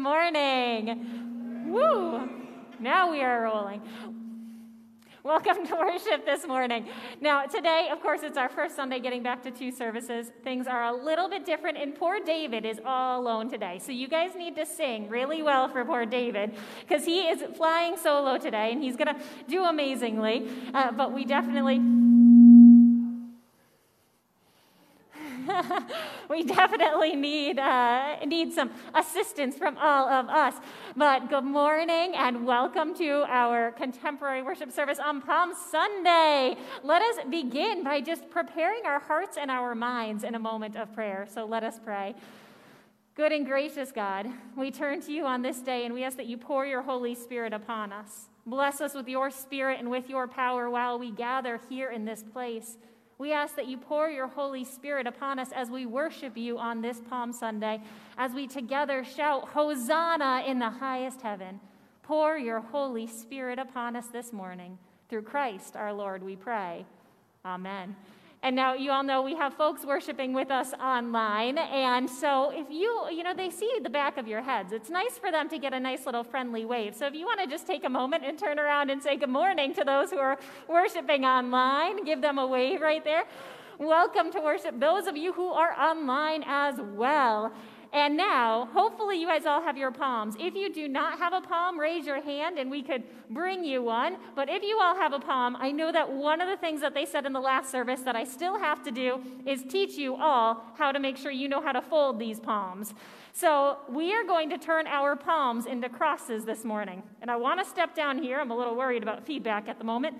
morning. Woo! Now we are rolling. Welcome to worship this morning. Now, today, of course, it's our first Sunday getting back to two services. Things are a little bit different, and poor David is all alone today. So, you guys need to sing really well for poor David because he is flying solo today and he's going to do amazingly. Uh, but we definitely. we definitely need, uh, need some assistance from all of us. But good morning and welcome to our contemporary worship service on Palm Sunday. Let us begin by just preparing our hearts and our minds in a moment of prayer. So let us pray. Good and gracious God, we turn to you on this day and we ask that you pour your Holy Spirit upon us. Bless us with your spirit and with your power while we gather here in this place. We ask that you pour your Holy Spirit upon us as we worship you on this Palm Sunday, as we together shout, Hosanna in the highest heaven. Pour your Holy Spirit upon us this morning. Through Christ our Lord, we pray. Amen. And now you all know we have folks worshiping with us online. And so if you, you know, they see the back of your heads. It's nice for them to get a nice little friendly wave. So if you want to just take a moment and turn around and say good morning to those who are worshiping online, give them a wave right there. Welcome to worship those of you who are online as well. And now, hopefully, you guys all have your palms. If you do not have a palm, raise your hand and we could bring you one. But if you all have a palm, I know that one of the things that they said in the last service that I still have to do is teach you all how to make sure you know how to fold these palms. So, we are going to turn our palms into crosses this morning. And I want to step down here. I'm a little worried about feedback at the moment.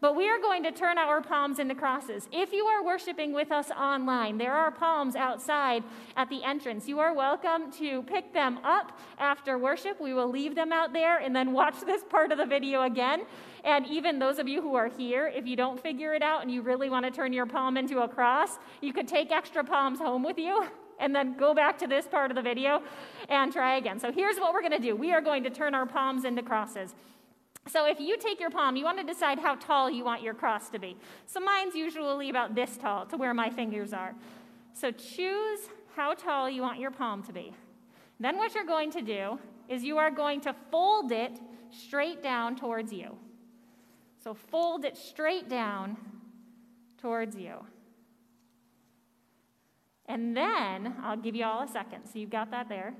But we are going to turn our palms into crosses. If you are worshiping with us online, there are palms outside at the entrance. You are welcome to pick them up after worship. We will leave them out there and then watch this part of the video again. And even those of you who are here, if you don't figure it out and you really want to turn your palm into a cross, you could take extra palms home with you and then go back to this part of the video and try again. So here's what we're going to do we are going to turn our palms into crosses. So if you take your palm, you want to decide how tall you want your cross to be. So mine's usually about this tall to where my fingers are. So choose how tall you want your palm to be. Then what you're going to do is you are going to fold it straight down towards you. So fold it straight down towards you. And then I'll give you all a second. So you've got that there.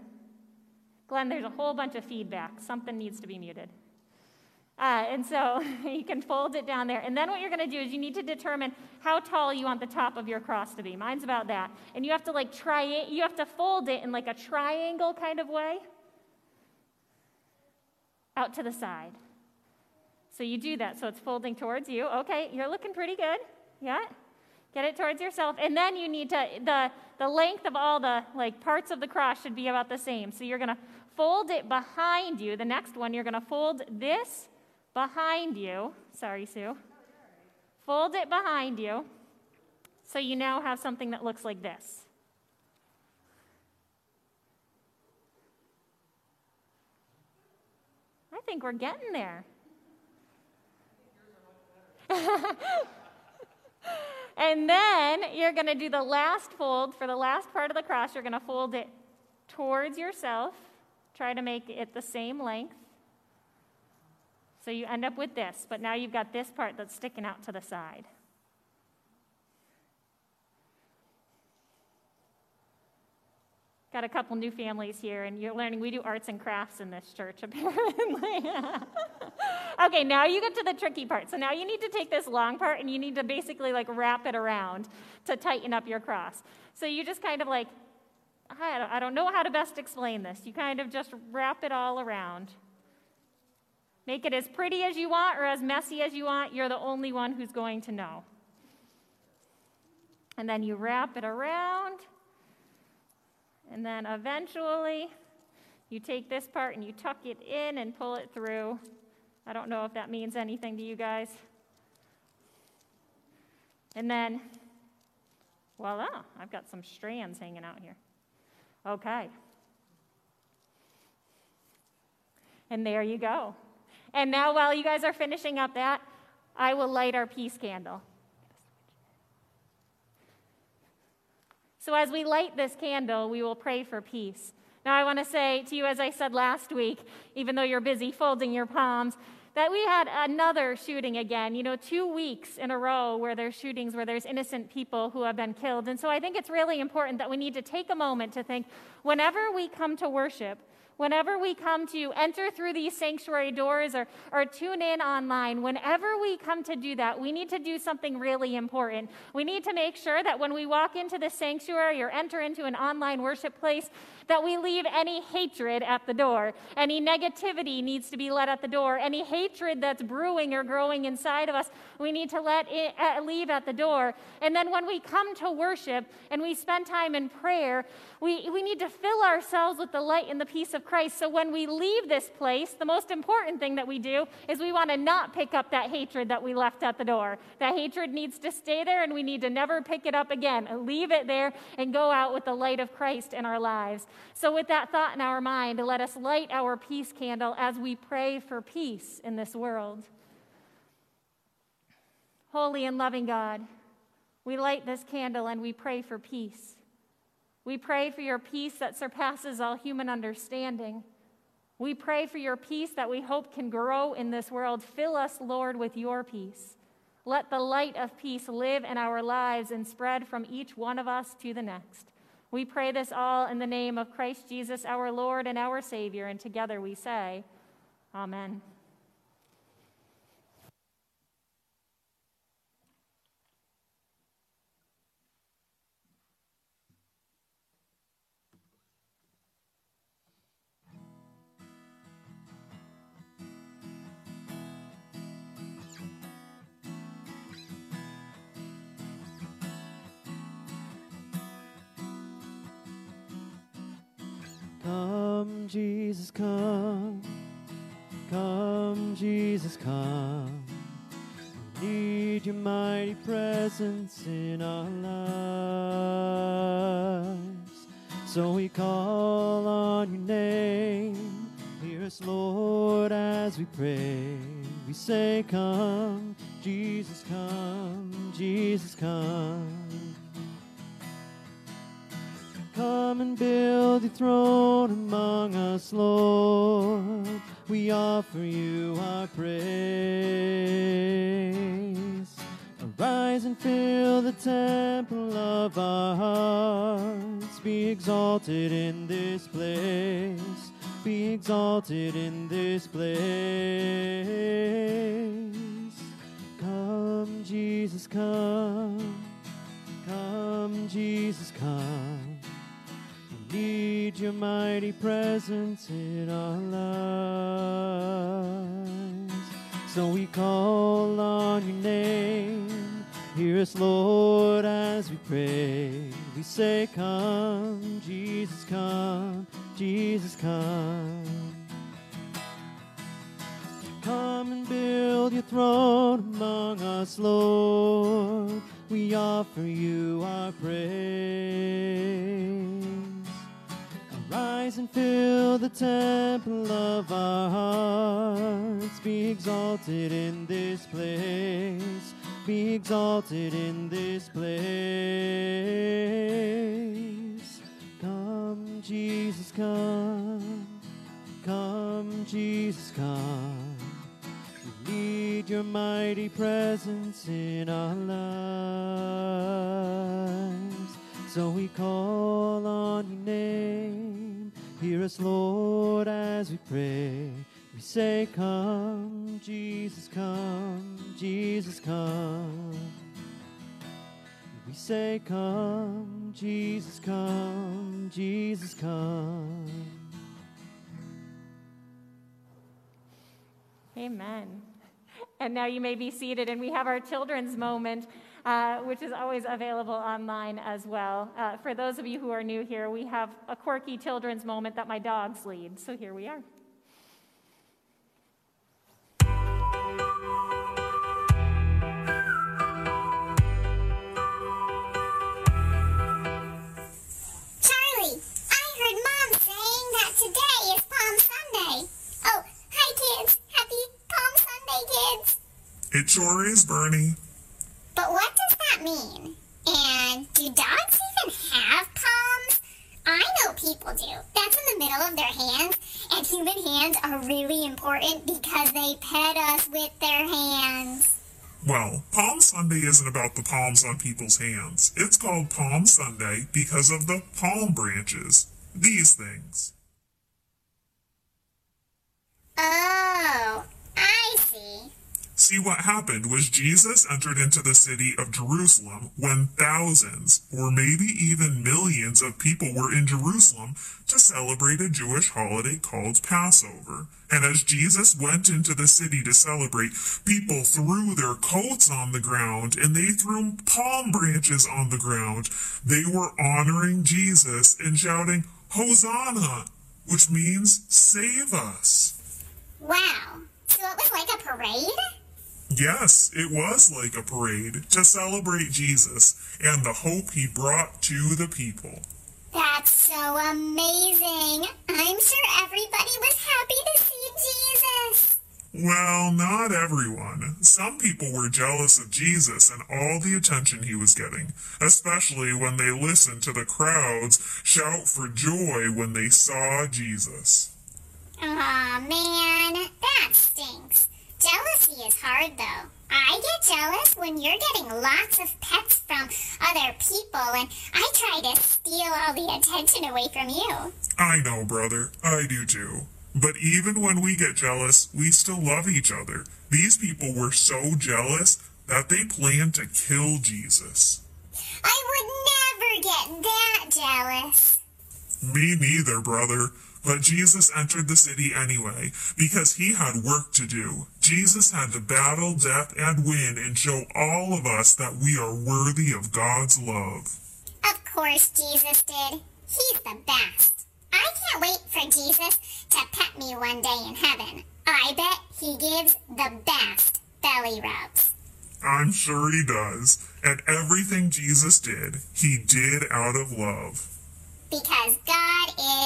Glenn, there's a whole bunch of feedback. Something needs to be muted. Uh, and so you can fold it down there. And then what you're going to do is you need to determine how tall you want the top of your cross to be. Mine's about that. And you have to like try it, you have to fold it in like a triangle kind of way out to the side. So you do that. So it's folding towards you. Okay, you're looking pretty good. Yeah? Get it towards yourself. And then you need to, the, the length of all the like parts of the cross should be about the same. So you're going to fold it behind you. The next one, you're going to fold this behind you. Sorry, Sue. Fold it behind you so you now have something that looks like this. I think we're getting there. and then you're going to do the last fold for the last part of the cross. You're going to fold it towards yourself. Try to make it the same length. So you end up with this, but now you've got this part that's sticking out to the side. Got a couple new families here, and you're learning we do arts and crafts in this church, apparently. okay, now you get to the tricky part. So now you need to take this long part and you need to basically like wrap it around to tighten up your cross. So you just kind of like, I don't know how to best explain this. You kind of just wrap it all around. Make it as pretty as you want or as messy as you want. You're the only one who's going to know. And then you wrap it around. And then eventually, you take this part and you tuck it in and pull it through. I don't know if that means anything to you guys. And then, voila, I've got some strands hanging out here. Okay. And there you go. And now, while you guys are finishing up that, I will light our peace candle. So, as we light this candle, we will pray for peace. Now, I want to say to you, as I said last week, even though you're busy folding your palms, that we had another shooting again, you know, two weeks in a row where there's shootings where there's innocent people who have been killed. And so I think it's really important that we need to take a moment to think whenever we come to worship, Whenever we come to enter through these sanctuary doors or, or tune in online, whenever we come to do that, we need to do something really important. We need to make sure that when we walk into the sanctuary or enter into an online worship place, that we leave any hatred at the door. Any negativity needs to be let at the door. Any hatred that's brewing or growing inside of us, we need to let it uh, leave at the door. And then when we come to worship and we spend time in prayer, we, we need to fill ourselves with the light and the peace of Christ. So when we leave this place, the most important thing that we do is we want to not pick up that hatred that we left at the door. That hatred needs to stay there and we need to never pick it up again. Leave it there and go out with the light of Christ in our lives. So, with that thought in our mind, let us light our peace candle as we pray for peace in this world. Holy and loving God, we light this candle and we pray for peace. We pray for your peace that surpasses all human understanding. We pray for your peace that we hope can grow in this world. Fill us, Lord, with your peace. Let the light of peace live in our lives and spread from each one of us to the next. We pray this all in the name of Christ Jesus, our Lord and our Savior, and together we say, Amen. Come, Jesus, come. Come, Jesus, come. We need your mighty presence in our lives. So we call on your name. Hear us, Lord, as we pray. We say, Come, Jesus, come, Jesus, come. Come and build your throne among us, Lord. We offer you our praise. Arise and fill the temple of our hearts. Be exalted in this place. Be exalted in this place. Come, Jesus, come. Come, Jesus, come need your mighty presence in our lives. So we call on your name. Hear us, Lord, as we pray. We say, Come, Jesus, come, Jesus, come. Come and build your throne among us, Lord. We offer you our praise. Rise and fill the temple of our hearts. Be exalted in this place. Be exalted in this place. Come, Jesus, come. Come, Jesus, come. We need your mighty presence in our lives. So we call on your name. Hear us, Lord, as we pray. We say, Come, Jesus, come, Jesus, come. We say, Come, Jesus, come, Jesus, come. Amen. And now you may be seated, and we have our children's moment uh, which is always available online as well. Uh, for those of you who are new here, we have a quirky children's moment that my dogs lead. So here we are. Charlie, I heard Mom saying that today is Palm Sunday. Oh, hi kids. Happy Palm Sunday, kids. It sure is, Bernie. But what does that mean? And do dogs even have palms? I know people do. That's in the middle of their hands, and human hands are really important because they pet us with their hands. Well, Palm Sunday isn't about the palms on people's hands. It's called Palm Sunday because of the palm branches. These things. Oh, I see. See, what happened was Jesus entered into the city of Jerusalem when thousands, or maybe even millions of people were in Jerusalem to celebrate a Jewish holiday called Passover. And as Jesus went into the city to celebrate, people threw their coats on the ground and they threw palm branches on the ground. They were honoring Jesus and shouting, Hosanna, which means save us. Wow. So it was like a parade? Yes, it was like a parade to celebrate Jesus and the hope he brought to the people. That's so amazing. I'm sure everybody was happy to see Jesus. Well, not everyone. Some people were jealous of Jesus and all the attention he was getting, especially when they listened to the crowds shout for joy when they saw Jesus. Aw, man, that stinks. Jealousy is hard, though. I get jealous when you're getting lots of pets from other people, and I try to steal all the attention away from you. I know, brother. I do too. But even when we get jealous, we still love each other. These people were so jealous that they planned to kill Jesus. I would never get that jealous. Me neither, brother. But Jesus entered the city anyway, because he had work to do. Jesus had to battle death and win and show all of us that we are worthy of God's love. Of course, Jesus did. He's the best. I can't wait for Jesus to pet me one day in heaven. I bet he gives the best belly rubs. I'm sure he does. And everything Jesus did, he did out of love. Because God is.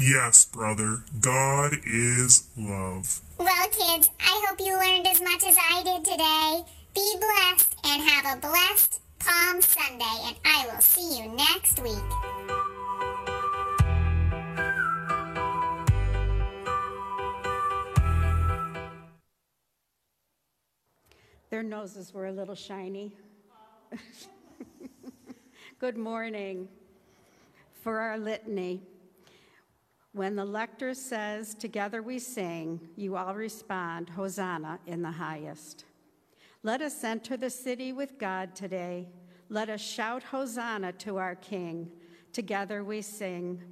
Yes, brother, God is love. Well, kids, I hope you learned as much as I did today. Be blessed and have a blessed Palm Sunday, and I will see you next week. Their noses were a little shiny. Good morning. For our litany, when the lector says, Together we sing, you all respond, Hosanna in the highest. Let us enter the city with God today. Let us shout Hosanna to our King. Together we sing.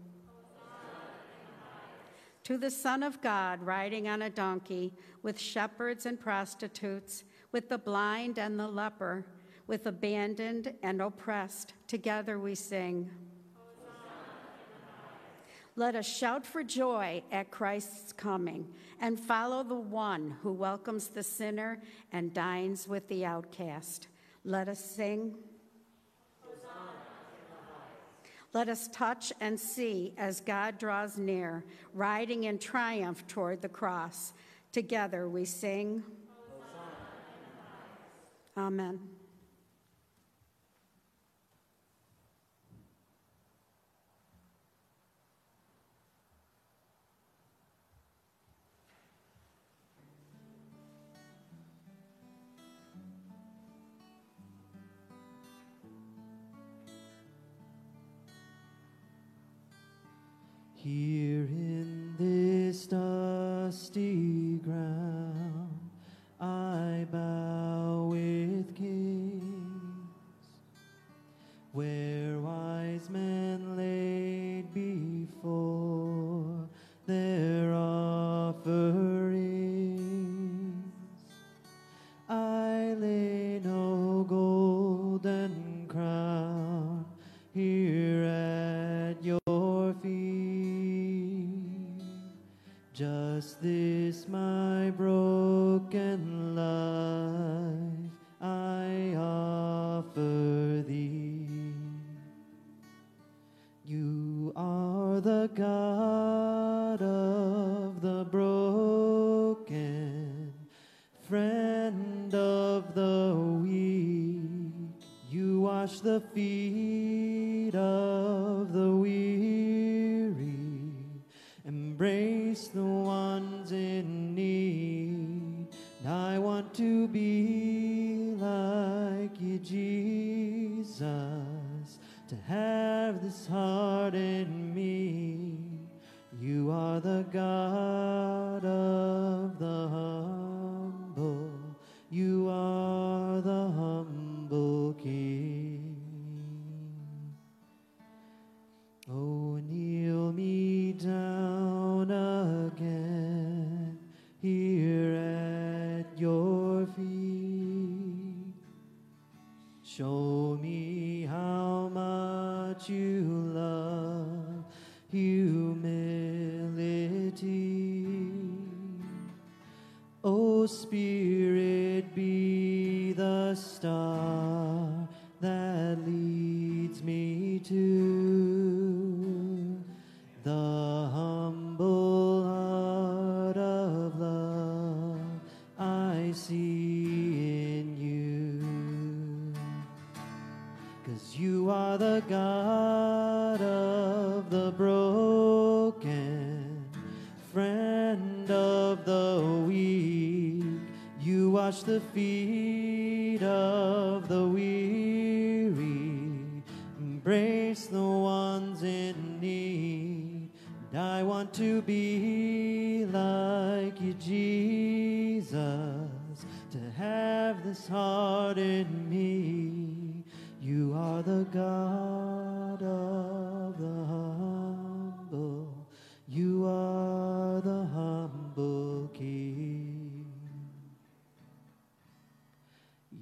To the Son of God riding on a donkey, with shepherds and prostitutes, with the blind and the leper, with abandoned and oppressed, together we sing. Let us shout for joy at Christ's coming and follow the one who welcomes the sinner and dines with the outcast. Let us sing. Let us touch and see as God draws near, riding in triumph toward the cross. Together we sing. Amen. Here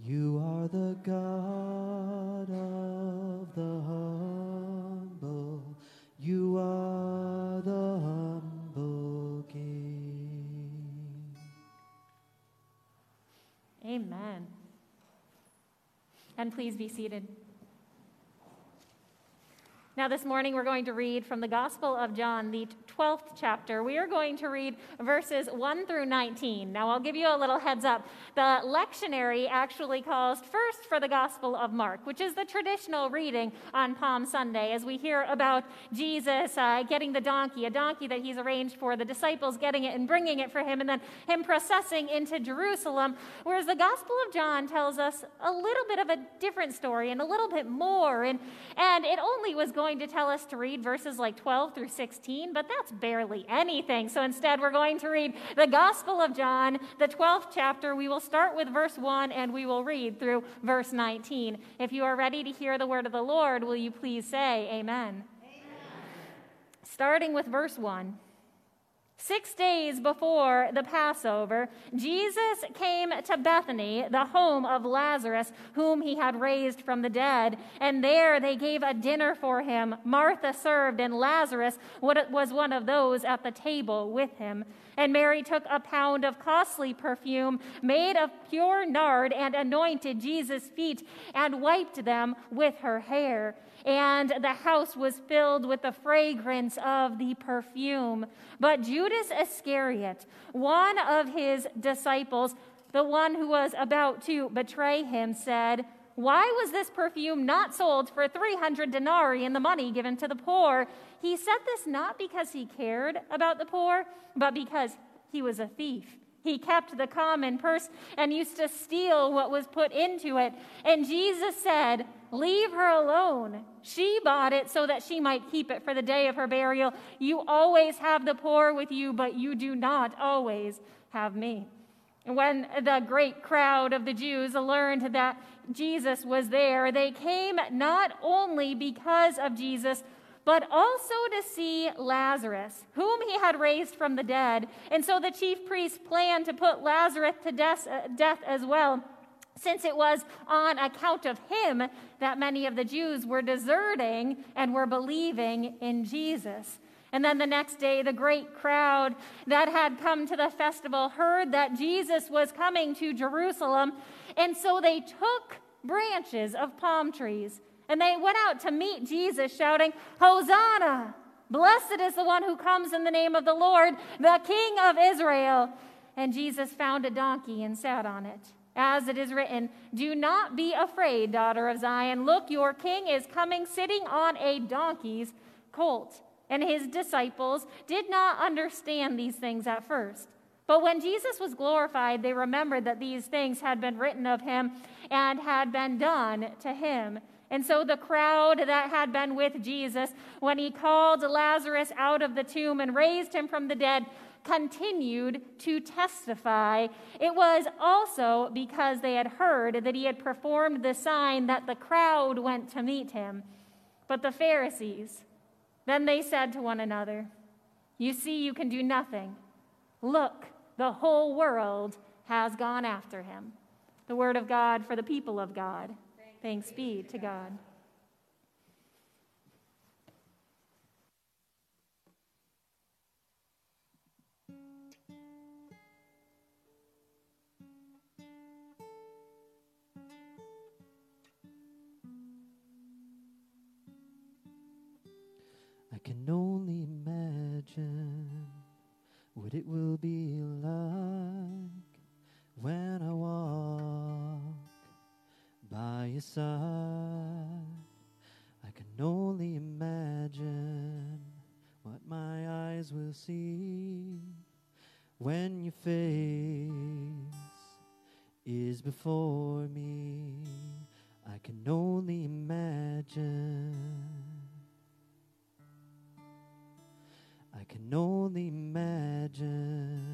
You are the God of the humble. You are the humble King. Amen. And please be seated. Now, this morning we're going to read from the Gospel of John, the 12th chapter. We are going to read verses 1 through 19. Now, I'll give you a little heads up. The lectionary actually calls first for the Gospel of Mark, which is the traditional reading on Palm Sunday, as we hear about Jesus uh, getting the donkey, a donkey that he's arranged for, the disciples getting it and bringing it for him, and then him processing into Jerusalem. Whereas the Gospel of John tells us a little bit of a different story and a little bit more. And, and it only was going to tell us to read verses like 12 through 16, but that's barely anything. So instead, we're going to read the Gospel of John, the 12th chapter. We will start with verse 1 and we will read through verse 19. If you are ready to hear the word of the Lord, will you please say amen? amen. Starting with verse 1. Six days before the Passover, Jesus came to Bethany, the home of Lazarus, whom he had raised from the dead. And there they gave a dinner for him. Martha served, and Lazarus was one of those at the table with him. And Mary took a pound of costly perfume made of pure nard and anointed Jesus' feet and wiped them with her hair and the house was filled with the fragrance of the perfume. But Judas Iscariot, one of his disciples, the one who was about to betray him, said, Why was this perfume not sold for 300 denarii and the money given to the poor? He said this not because he cared about the poor, but because he was a thief. He kept the common purse and used to steal what was put into it. And Jesus said, Leave her alone. She bought it so that she might keep it for the day of her burial. You always have the poor with you, but you do not always have me. When the great crowd of the Jews learned that Jesus was there, they came not only because of Jesus, but also to see Lazarus, whom he had raised from the dead. And so the chief priests planned to put Lazarus to death, uh, death as well, since it was on account of him that many of the Jews were deserting and were believing in Jesus. And then the next day, the great crowd that had come to the festival heard that Jesus was coming to Jerusalem. And so they took branches of palm trees and they went out to meet Jesus, shouting, Hosanna! Blessed is the one who comes in the name of the Lord, the King of Israel. And Jesus found a donkey and sat on it. As it is written, Do not be afraid, daughter of Zion. Look, your king is coming sitting on a donkey's colt. And his disciples did not understand these things at first. But when Jesus was glorified, they remembered that these things had been written of him and had been done to him. And so the crowd that had been with Jesus when he called Lazarus out of the tomb and raised him from the dead continued to testify. It was also because they had heard that he had performed the sign that the crowd went to meet him. But the Pharisees, then they said to one another, You see, you can do nothing. Look, the whole world has gone after him. The word of God for the people of God. Thanks be to God. I can only imagine what it will be like when I walk by your side. I can only imagine what my eyes will see when your face is before me. I can only imagine. I can only imagine.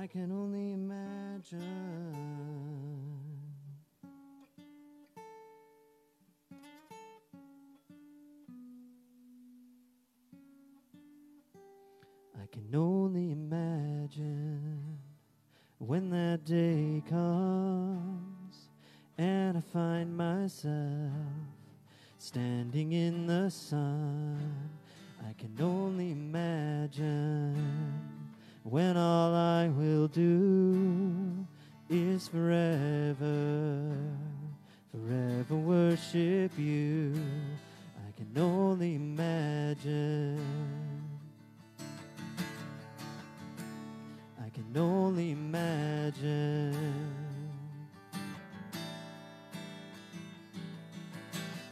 I can only imagine. I can only imagine when that day comes and I find myself standing in the sun. I can only imagine when all I will do is forever, forever worship you. I can only imagine. I can only imagine.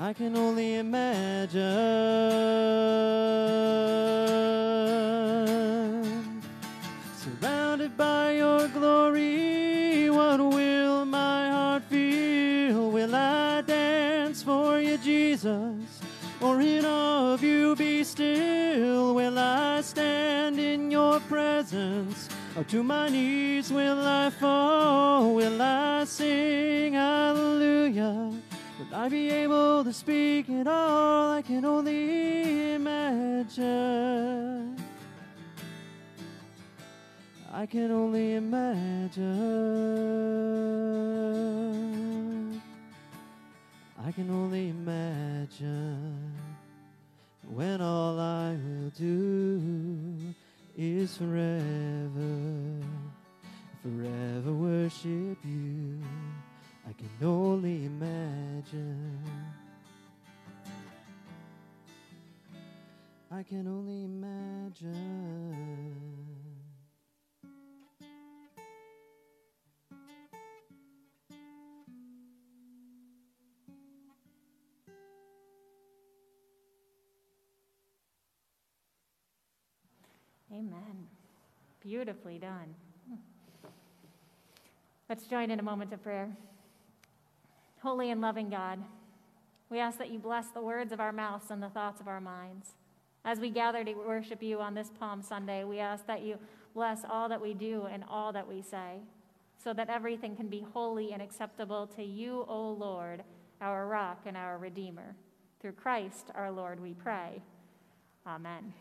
I can only imagine. Surrounded by your glory, what will my heart feel? Will I dance for you, Jesus? Or in awe of you be still? Will I stand in your presence? Or to my knees will I fall? Will I sing hallelujah? Will I be able to speak it all? I can only imagine. I can only imagine. I can only imagine when all I will do is forever, forever worship you. Can only imagine. I can only imagine. Amen. Beautifully done. Hmm. Let's join in a moment of prayer. Holy and loving God, We ask that you bless the words of our mouths and the thoughts of our minds. As we gather to worship you on this Palm Sunday, we ask that you bless all that we do and all that we say, so that everything can be holy and acceptable to you, O Lord, our rock and our Redeemer. Through Christ our Lord, we pray. Amen.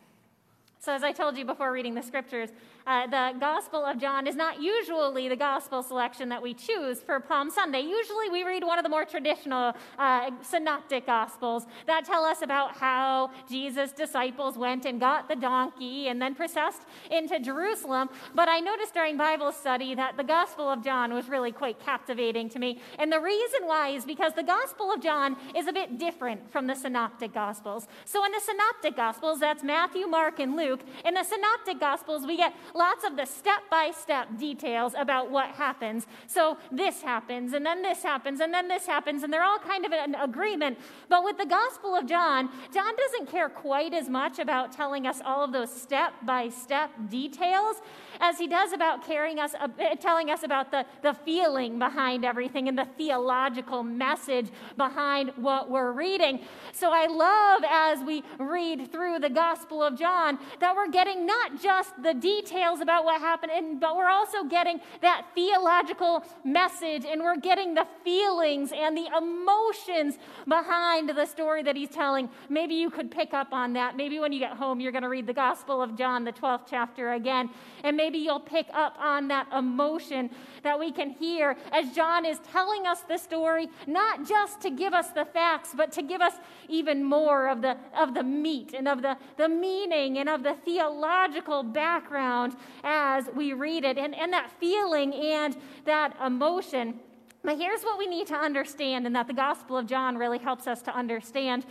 So, as I told you before reading the scriptures, uh, the Gospel of John is not usually the gospel selection that we choose for Palm Sunday. Usually, we read one of the more traditional uh, synoptic gospels that tell us about how Jesus' disciples went and got the donkey and then processed into Jerusalem. But I noticed during Bible study that the Gospel of John was really quite captivating to me. And the reason why is because the Gospel of John is a bit different from the synoptic gospels. So, in the synoptic gospels, that's Matthew, Mark, and Luke. Luke, in the Synoptic Gospels, we get lots of the step by step details about what happens. So this happens, and then this happens, and then this happens, and they're all kind of in agreement. But with the Gospel of John, John doesn't care quite as much about telling us all of those step by step details as he does about carrying us, uh, telling us about the, the feeling behind everything and the theological message behind what we're reading. So I love as we read through the Gospel of John that we're getting not just the details about what happened, but we're also getting that theological message and we're getting the feelings and the emotions behind the story that he's telling. Maybe you could pick up on that. Maybe when you get home, you're going to read the Gospel of John, the 12th chapter again, and maybe you'll pick up on that emotion that we can hear as John is telling us the story, not just to give us the facts, but to give us even more of the, of the meat and of the, the meaning and of the theological background as we read it, and, and that feeling and that emotion. But here's what we need to understand, and that the Gospel of John really helps us to understand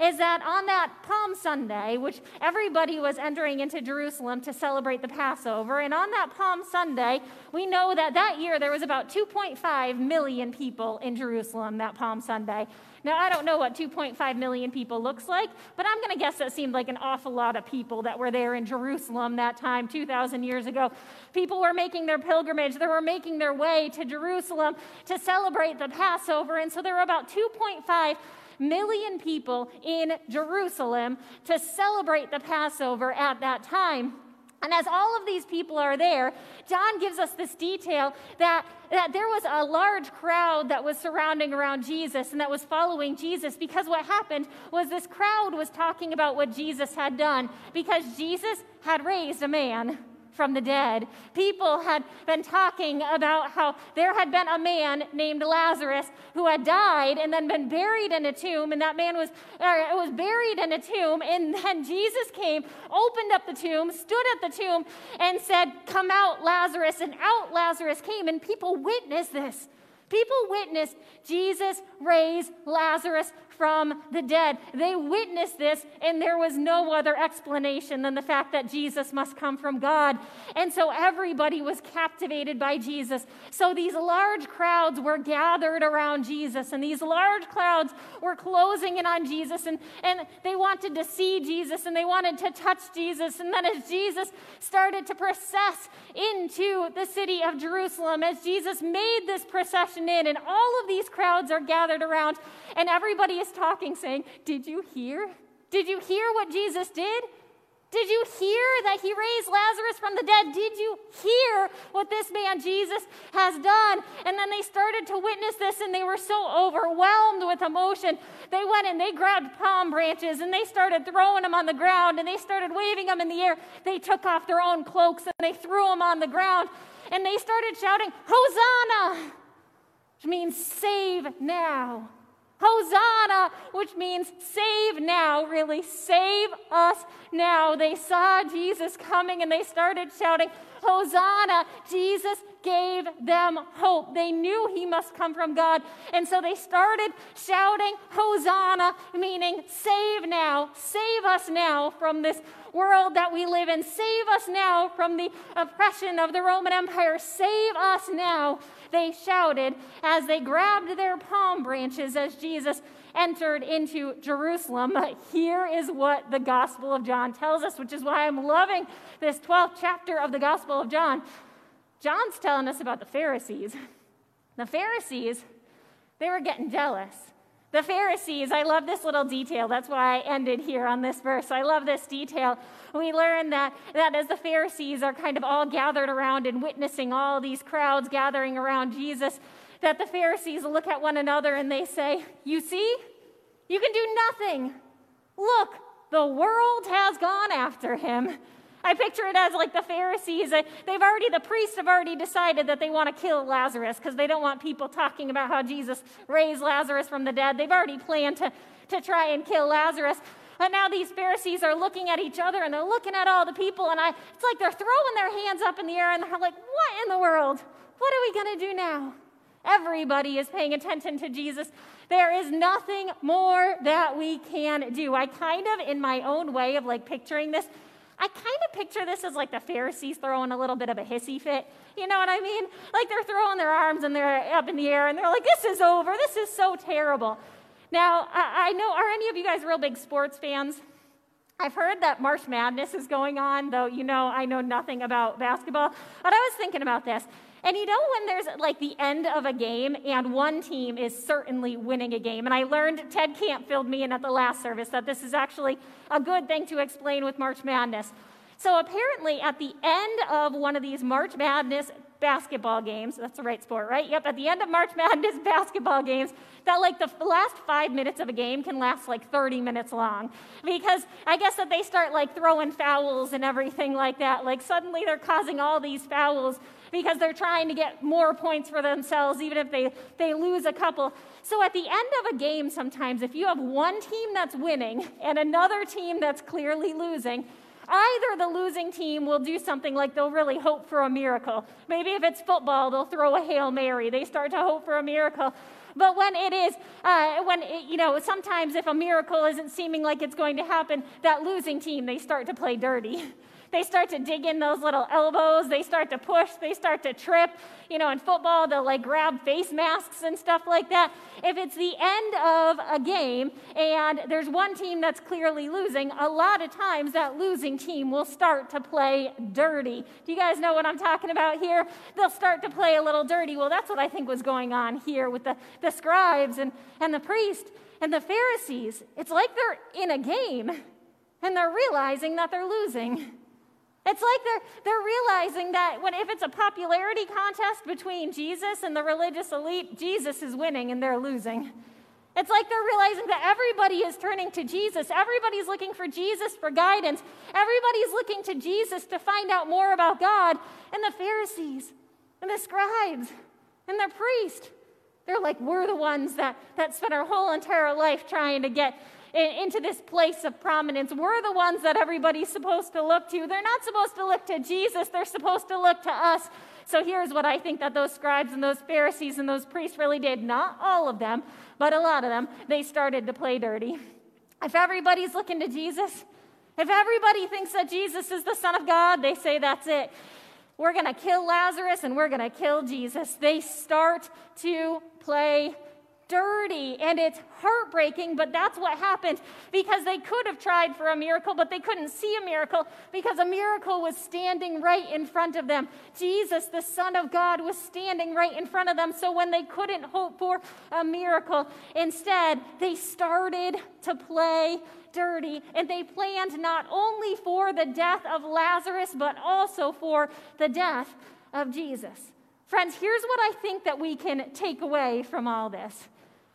is that on that Palm Sunday, which everybody was entering into Jerusalem to celebrate the Passover, and on that Palm Sunday, we know that that year there was about 2.5 million people in Jerusalem that Palm Sunday. Now, I don't know what 2.5 million people looks like, but I'm going to guess that seemed like an awful lot of people that were there in Jerusalem that time, 2,000 years ago. People were making their pilgrimage, they were making their way to Jerusalem to celebrate the Passover, and so there were about 2.5 million people in Jerusalem to celebrate the Passover at that time. And as all of these people are there, John gives us this detail that, that there was a large crowd that was surrounding around Jesus and that was following Jesus because what happened was this crowd was talking about what Jesus had done because Jesus had raised a man from the dead. People had been talking about how there had been a man named Lazarus who had died and then been buried in a tomb, and that man was, uh, was buried in a tomb. And then Jesus came, opened up the tomb, stood at the tomb, and said, Come out, Lazarus. And out Lazarus came, and people witnessed this. People witnessed Jesus raise Lazarus from the dead. They witnessed this, and there was no other explanation than the fact that Jesus must come from God. And so everybody was captivated by Jesus. So these large crowds were gathered around Jesus, and these large crowds were closing in on Jesus, and, and they wanted to see Jesus, and they wanted to touch Jesus. And then as Jesus started to process into the city of Jerusalem, as Jesus made this procession in, and all of these crowds are gathered around, and everybody talking, saying, Did you hear? Did you hear what Jesus did? Did you hear that he raised Lazarus from the dead? Did you hear what this man Jesus has done? And then they started to witness this and they were so overwhelmed with emotion. They went and they grabbed palm branches and they started throwing them on the ground and they started waving them in the air. They took off their own cloaks and they threw them on the ground and they started shouting, Hosanna! Which means save now. Hosanna, which means save now, really, save us now. They saw Jesus coming and they started shouting, Hosanna. Jesus gave them hope. They knew he must come from God. And so they started shouting, Hosanna, meaning save now, save us now from this world that we live in. Save us now from the oppression of the Roman Empire. Save us now they shouted as they grabbed their palm branches as Jesus entered into Jerusalem. Here is what the Gospel of John tells us, which is why I'm loving this 12th chapter of the Gospel of John. John's telling us about the Pharisees. The Pharisees, they were getting jealous The Pharisees, I love this little detail. That's why I ended here on this verse. I love this detail. We learn that, that as the Pharisees are kind of all gathered around and witnessing all these crowds gathering around Jesus, that the Pharisees look at one another and they say, You see, you can do nothing. Look, the world has gone after him. I picture it as like the Pharisees. Uh, they've already, the priests have already decided that they want to kill Lazarus because they don't want people talking about how Jesus raised Lazarus from the dead. They've already planned to, to try and kill Lazarus. And now these Pharisees are looking at each other and they're looking at all the people, and I, it's like they're throwing their hands up in the air and they're like, What in the world? What are we going to do now? Everybody is paying attention to Jesus. There is nothing more that we can do. I kind of, in my own way of like picturing this, I kind of picture this as like the Pharisees throwing a little bit of a hissy fit. You know what I mean? Like they're throwing their arms and they're up in the air and they're like, this is over. This is so terrible. Now, I, know, are any of you guys real big sports fans? I've heard that March Madness is going on, though you know I know nothing about basketball. But I was thinking about this. And you know, when there's like the end of a game and one team is certainly winning a game, and I learned, Ted Camp filled me in at the last service, that this is actually a good thing to explain with March Madness. So apparently, at the end of one of these March Madness basketball games, that's the right sport, right? Yep, at the end of March Madness basketball games, that like the last five minutes of a game can last like 30 minutes long. Because I guess that they start like throwing fouls and everything like that. Like suddenly they're causing all these fouls because they're trying to get more points for themselves, even if they, they lose a couple. So at the end of a game, sometimes, if you have one team that's winning and another team that's clearly losing, Either the losing team will do something like they'll really hope for a miracle. Maybe if it's football, they'll throw a Hail Mary. They start to hope for a miracle. But when it is, uh, when, it, you know, sometimes if a miracle isn't seeming like it's going to happen, that losing team, they start to play dirty. They start to dig in those little elbows. They start to push. They start to trip. You know, in football, they'll like grab face masks and stuff like that. If it's the end of a game and there's one team that's clearly losing, a lot of times that losing team will start to play dirty. Do you guys know what I'm talking about here? They'll start to play a little dirty. Well, that's what I think was going on here with the, the scribes and, and the priest and the Pharisees. It's like they're in a game and they're realizing that they're losing. It's like they're, they're realizing that when, if it's a popularity contest between Jesus and the religious elite, Jesus is winning and they're losing. It's like they're realizing that everybody is turning to Jesus. Everybody's looking for Jesus for guidance. Everybody's looking to Jesus to find out more about God. And the Pharisees and the scribes and the priest, they're like, we're the ones that, that spent our whole entire life trying to get into this place of prominence. We're the ones that everybody's supposed to look to. They're not supposed to look to Jesus, they're supposed to look to us. So here's what I think that those scribes and those Pharisees and those priests really did. Not all of them, but a lot of them. They started to play dirty. If everybody's looking to Jesus, if everybody thinks that Jesus is the Son of God, they say that's it. We're going to kill Lazarus and we're going to kill Jesus. They start to play dirty and it's heartbreaking, but that's what happened because they could have tried for a miracle, but they couldn't see a miracle because a miracle was standing right in front of them. Jesus, the Son of God, was standing right in front of them. So when they couldn't hope for a miracle, instead, they started to play dirty and they planned not only for the death of Lazarus, but also for the death of Jesus. Friends, here's what I think that we can take away from all this.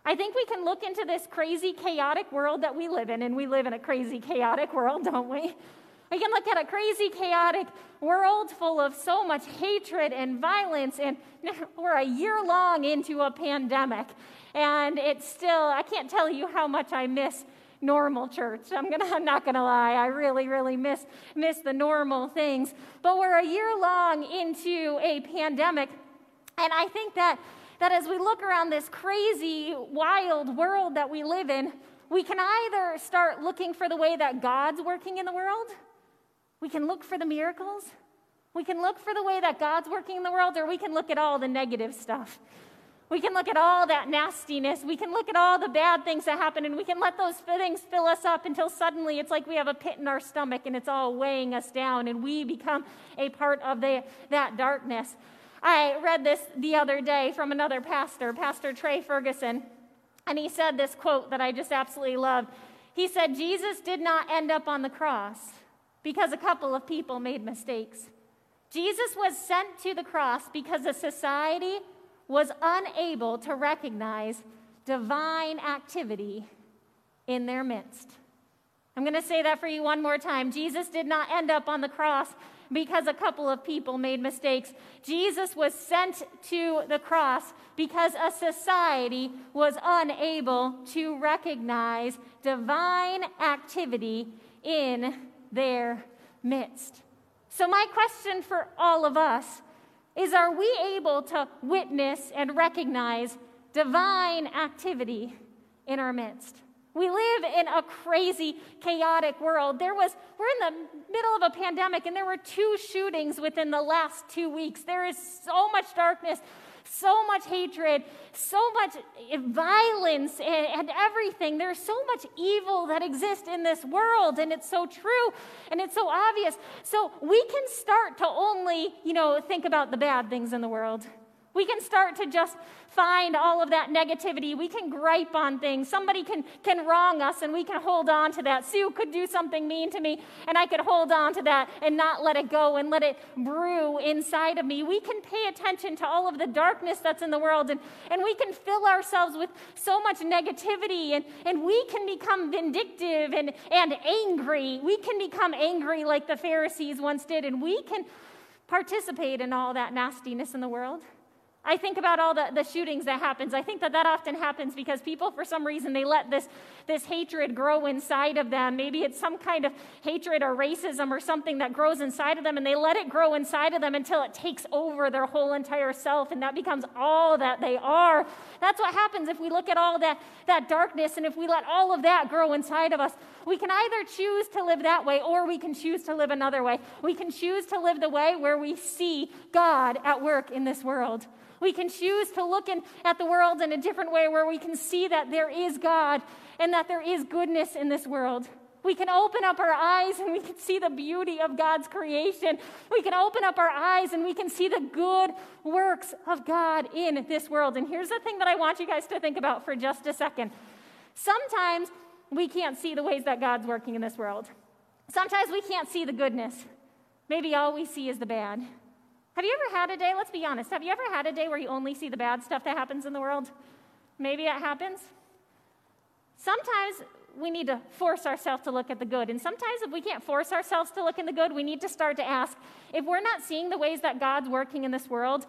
I think we can look into this crazy, chaotic world that we live in, and we live in a crazy, chaotic world, don't we? We can look at a crazy, chaotic world full of so much hatred and violence, and we're a year long into a pandemic. And it's still, I can't tell you how much I miss normal church. I'm, gonna, I'm not to lie. I really, really miss, miss the normal things. But we're a year long into a pandemic. And I think that that as we look around this crazy, wild world that we live in, we can either start looking for the way that God's working in the world, we can look for the miracles, we can look for the way that God's working in the world, or we can look at all the negative stuff. We can look at all that nastiness. We can look at all the bad things that happen, and we can let those things fill us up until suddenly it's like we have a pit in our stomach and it's all weighing us down, and we become a part of the, that darkness. I read this the other day from another pastor, Pastor Trey Ferguson. And he said this quote that I just absolutely love. He said, Jesus did not end up on the cross because a couple of people made mistakes. Jesus was sent to the cross because a society was unable to recognize divine activity in their midst. I'm going to say that for you one more time. Jesus did not end up on the cross because a couple of people made mistakes. Jesus was sent to the cross because a society was unable to recognize divine activity in their midst. So, my question for all of us is Are we able to witness and recognize divine activity in our midst? We live in a crazy, chaotic world. There was, we're in the middle of a pandemic, and there were two shootings within the last two weeks. There is so much darkness, so much hatred, so much eh, violence, and, and everything. There's so much evil that exists in this world, and it's so true, and it's so obvious. So we can start to only, you know, think about the bad things in the world. We can start to just find all of that negativity. We can gripe on things. Somebody can, can wrong us and we can hold on to that. Sue could do something mean to me and I could hold on to that and not let it go and let it brew inside of me. We can pay attention to all of the darkness that's in the world and, and we can fill ourselves with so much negativity and, and we can become vindictive and, and angry. We can become angry like the Pharisees once did and we can participate in all that nastiness in the world. I think about all the, the shootings that happens. I think that that often happens because people, for some reason, they let this, this hatred grow inside of them. Maybe it's some kind of hatred or racism or something that grows inside of them, and they let it grow inside of them until it takes over their whole entire self, and that becomes all that they are. That's what happens if we look at all that, that darkness, and if we let all of that grow inside of us. We can either choose to live that way, or we can choose to live another way. We can choose to live the way where we see God at work in this world. We can choose to look in, at the world in a different way where we can see that there is God and that there is goodness in this world. We can open up our eyes and we can see the beauty of God's creation. We can open up our eyes and we can see the good works of God in this world. And here's the thing that I want you guys to think about for just a second. Sometimes we can't see the ways that God's working in this world. Sometimes we can't see the goodness. Maybe all we see is the bad. Have you ever had a day, let's be honest, have you ever had a day where you only see the bad stuff that happens in the world? Maybe it happens. Sometimes we need to force ourselves to look at the good. And sometimes, if we can't force ourselves to look in the good, we need to start to ask if we're not seeing the ways that God's working in this world,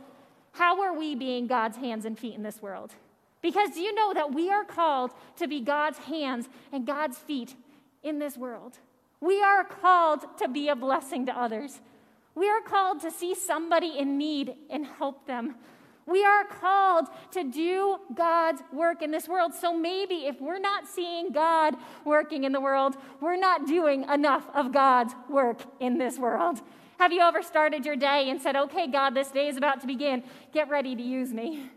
how are we being God's hands and feet in this world? Because you know that we are called to be God's hands and God's feet in this world. We are called to be a blessing to others. We are called to see somebody in need and help them. We are called to do God's work in this world. So maybe if we're not seeing God working in the world, we're not doing enough of God's work in this world. Have you ever started your day and said, Okay, God, this day is about to begin. Get ready to use me?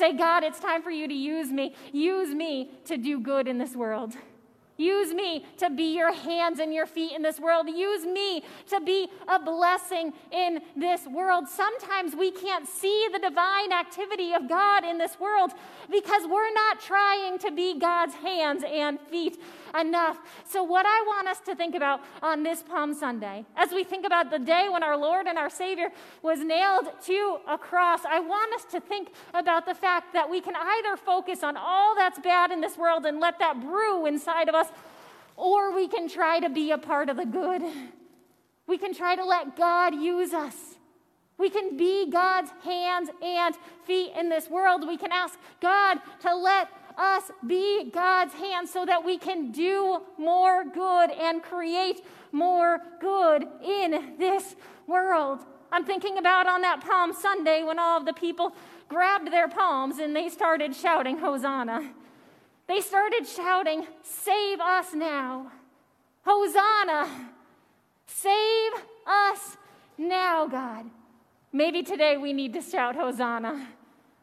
Say, God, it's time for you to use me. Use me to do good in this world. Use me to be your hands and your feet in this world. Use me to be a blessing in this world. Sometimes we can't see the divine activity of God in this world because we're not trying to be God's hands and feet enough. So, what I want us to think about on this Palm Sunday, as we think about the day when our Lord and our Savior was nailed to a cross, I want us to think about the fact that we can either focus on all that's bad in this world and let that brew inside of us, or we can try to be a part of the good. We can try to let God use us. We can be God's hands and feet in this world. We can ask God to let us be God's hands so that we can do more good and create more good in this world. I'm thinking about on that Palm Sunday when all of the people grabbed their palms and they started shouting, Hosanna. They started shouting, Save us now. Hosanna. Save us now, God. Maybe today we need to shout, Hosanna.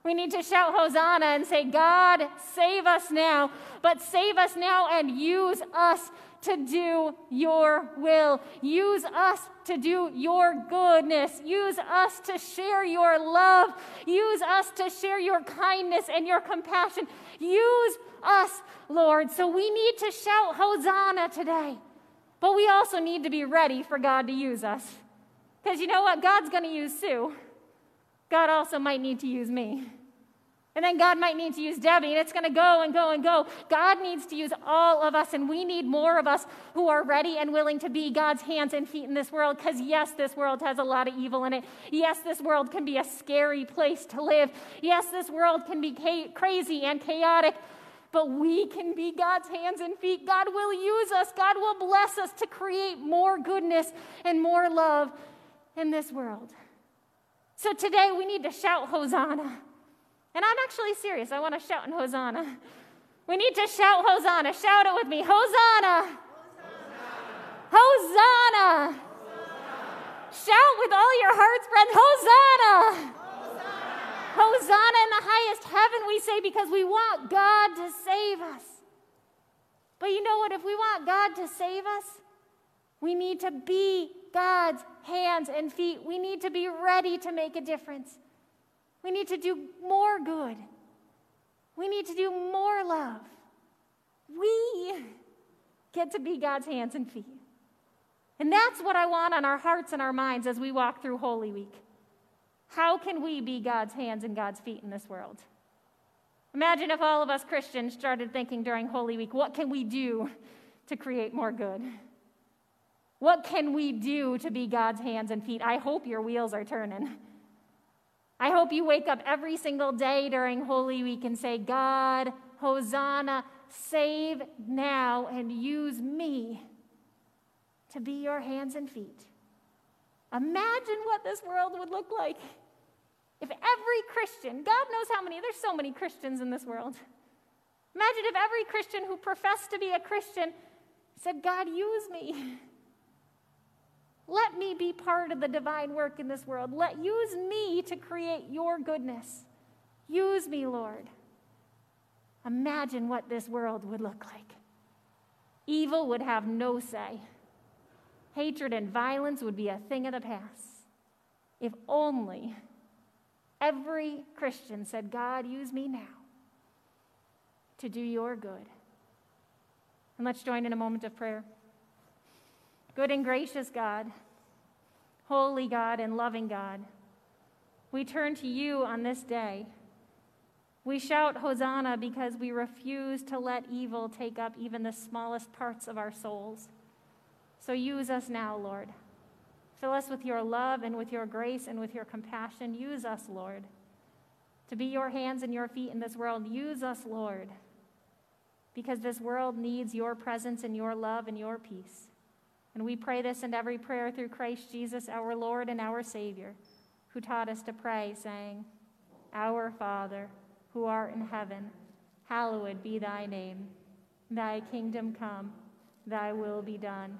We need to shout Hosanna and say, God, save us now, but save us now and use us to do your will. Use us to do your goodness. Use us to share your love. Use us to share your kindness and your compassion. Use us, Lord. So we need to shout Hosanna today. But we also need to be ready for God to use us. Because you know what? God's going to use Sue. God also might need to use me. And then God might need to use Debbie, and it's going to go and go and go. God needs to use all of us, and we need more of us who are ready and willing to be God's hands and feet in this world. Because, yes, this world has a lot of evil in it. Yes, this world can be a scary place to live. Yes, this world can be ca- crazy and chaotic. But we can be God's hands and feet. God will use us. God will bless us to create more goodness and more love in this world. So today we need to shout Hosanna. And I'm actually serious. I want to shout in Hosanna. We need to shout Hosanna. Shout it with me Hosanna! Hosanna! Hosanna! Shout with all your hearts, friend. Hosanna! Hosanna! Hosanna in the highest heaven, we say, because we want God to save us. But you know what? If we want God to save us, we need to be God's hands and feet. We need to be ready to make a difference. We need to do more good. We need to do more love. We get to be God's hands and feet. And that's what I want on our hearts and our minds as we walk through Holy Week. How can we be God's hands and God's feet in this world? Imagine if all of us Christians started thinking during Holy Week, what can we do to create more good? What can we do to be God's hands and feet? I hope your wheels are turning. I hope you wake up every single day during Holy Week and say, God, Hosanna, save now and use me to be your hands and feet. Imagine what this world would look like if every Christian, God knows how many, there's so many Christians in this world. Imagine if every Christian who professed to be a Christian said, God, use me. Let me be part of the divine work in this world. Let use me to create your goodness. Use me, Lord. Imagine what this world would look like. Evil would have no say. Hatred and violence would be a thing of the past. If only every Christian said, God, use me now to do your good. And let's join in a moment of prayer. Good and gracious God, holy God and loving God, we turn to you on this day. We shout Hosanna because we refuse to let evil take up even the smallest parts of our souls. So use us now, Lord. Fill us with your love and with your grace and with your compassion. Use us, Lord, to be your hands and your feet in this world. Use us, Lord, because this world needs your presence and your love and your peace. And we pray this in every prayer through Christ Jesus, our Lord and our Savior, who taught us to pray, saying, Our Father, who art in heaven, hallowed be thy name. Thy kingdom come, thy will be done,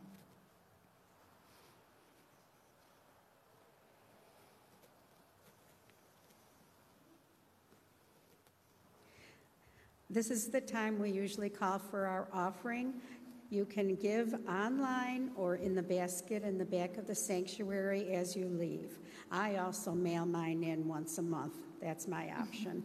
This is the time we usually call for our offering. You can give online or in the basket in the back of the sanctuary as you leave. I also mail mine in once a month. That's my option.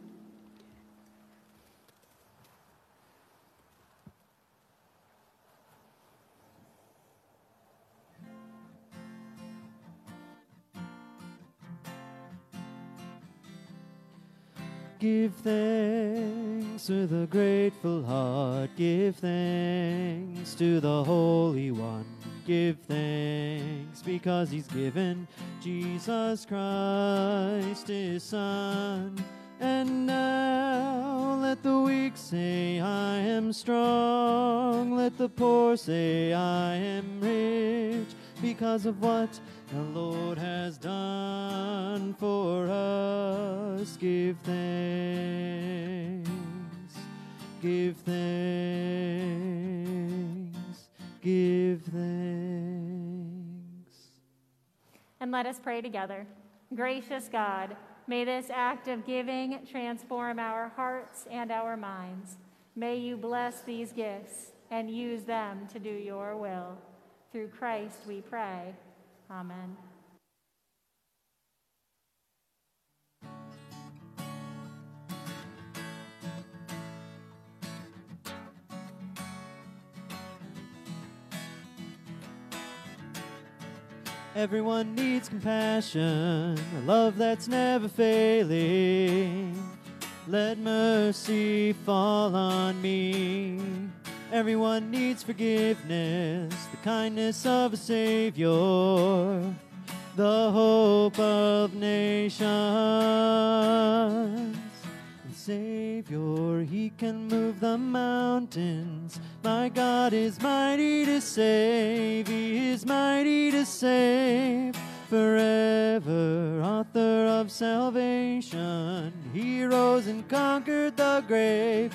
Give thanks with a grateful heart. Give thanks to the Holy One. Give thanks because He's given Jesus Christ His Son. And now let the weak say, I am strong. Let the poor say, I am rich because of what the Lord has done for us. Give thanks, give thanks, give thanks. And let us pray together. Gracious God, may this act of giving transform our hearts and our minds. May you bless these gifts and use them to do your will. Through Christ we pray. Amen. Everyone needs compassion, a love that's never failing. Let mercy fall on me. Everyone needs forgiveness, the kindness of a Savior, the hope of nations. The Savior, He can move the mountains. My God is mighty to save, He is mighty to save. Forever, author of salvation, He rose and conquered the grave.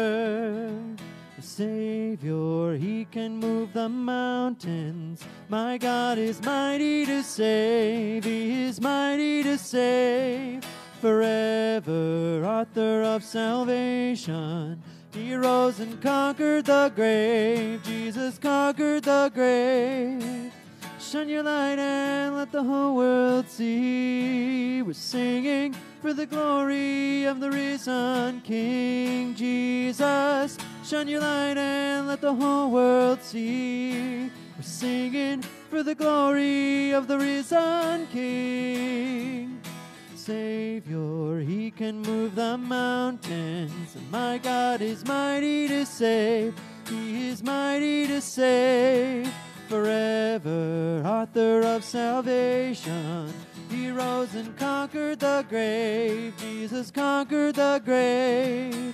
Savior, He can move the mountains. My God is mighty to save, He is mighty to save. Forever, author of salvation. He rose and conquered the grave. Jesus conquered the grave. Shine your light and let the whole world see. We're singing for the glory of the risen King Jesus. Shine your light and let the whole world see. We're singing for the glory of the risen King. Savior, He can move the mountains. And my God is mighty to save. He is mighty to save. Forever, author of salvation. He rose and conquered the grave. Jesus conquered the grave.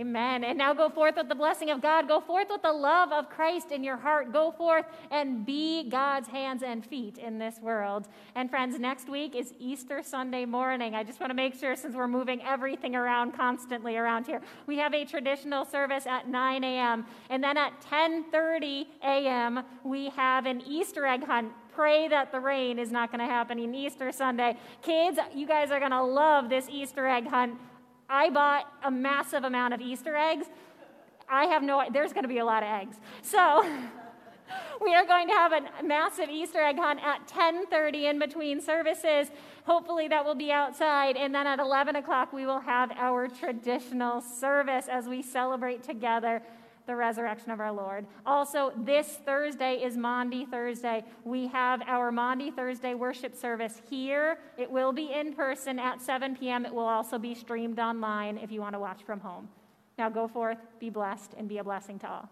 Amen. And now go forth with the blessing of God. Go forth with the love of Christ in your heart. Go forth and be God's hands and feet in this world. And friends, next week is Easter Sunday morning. I just want to make sure, since we're moving everything around constantly around here, we have a traditional service at 9 a.m. And then at 10:30 a.m., we have an Easter egg hunt pray that the rain is not going to happen in Easter Sunday. Kids, you guys are going to love this Easter egg hunt. I bought a massive amount of Easter eggs. I have no, there's going to be a lot of eggs. So we are going to have a massive Easter egg hunt at 10:30 in between services. Hopefully that will be outside, and then at 11 o'clock we will have our traditional service as we celebrate together the resurrection of our Lord. Also, this Thursday is Maundy Thursday. We have our Maundy Thursday worship service here. It will be in person at 7 p.m. It will also be streamed online if you want to watch from home. Now go forth, be blessed, and be a blessing to all.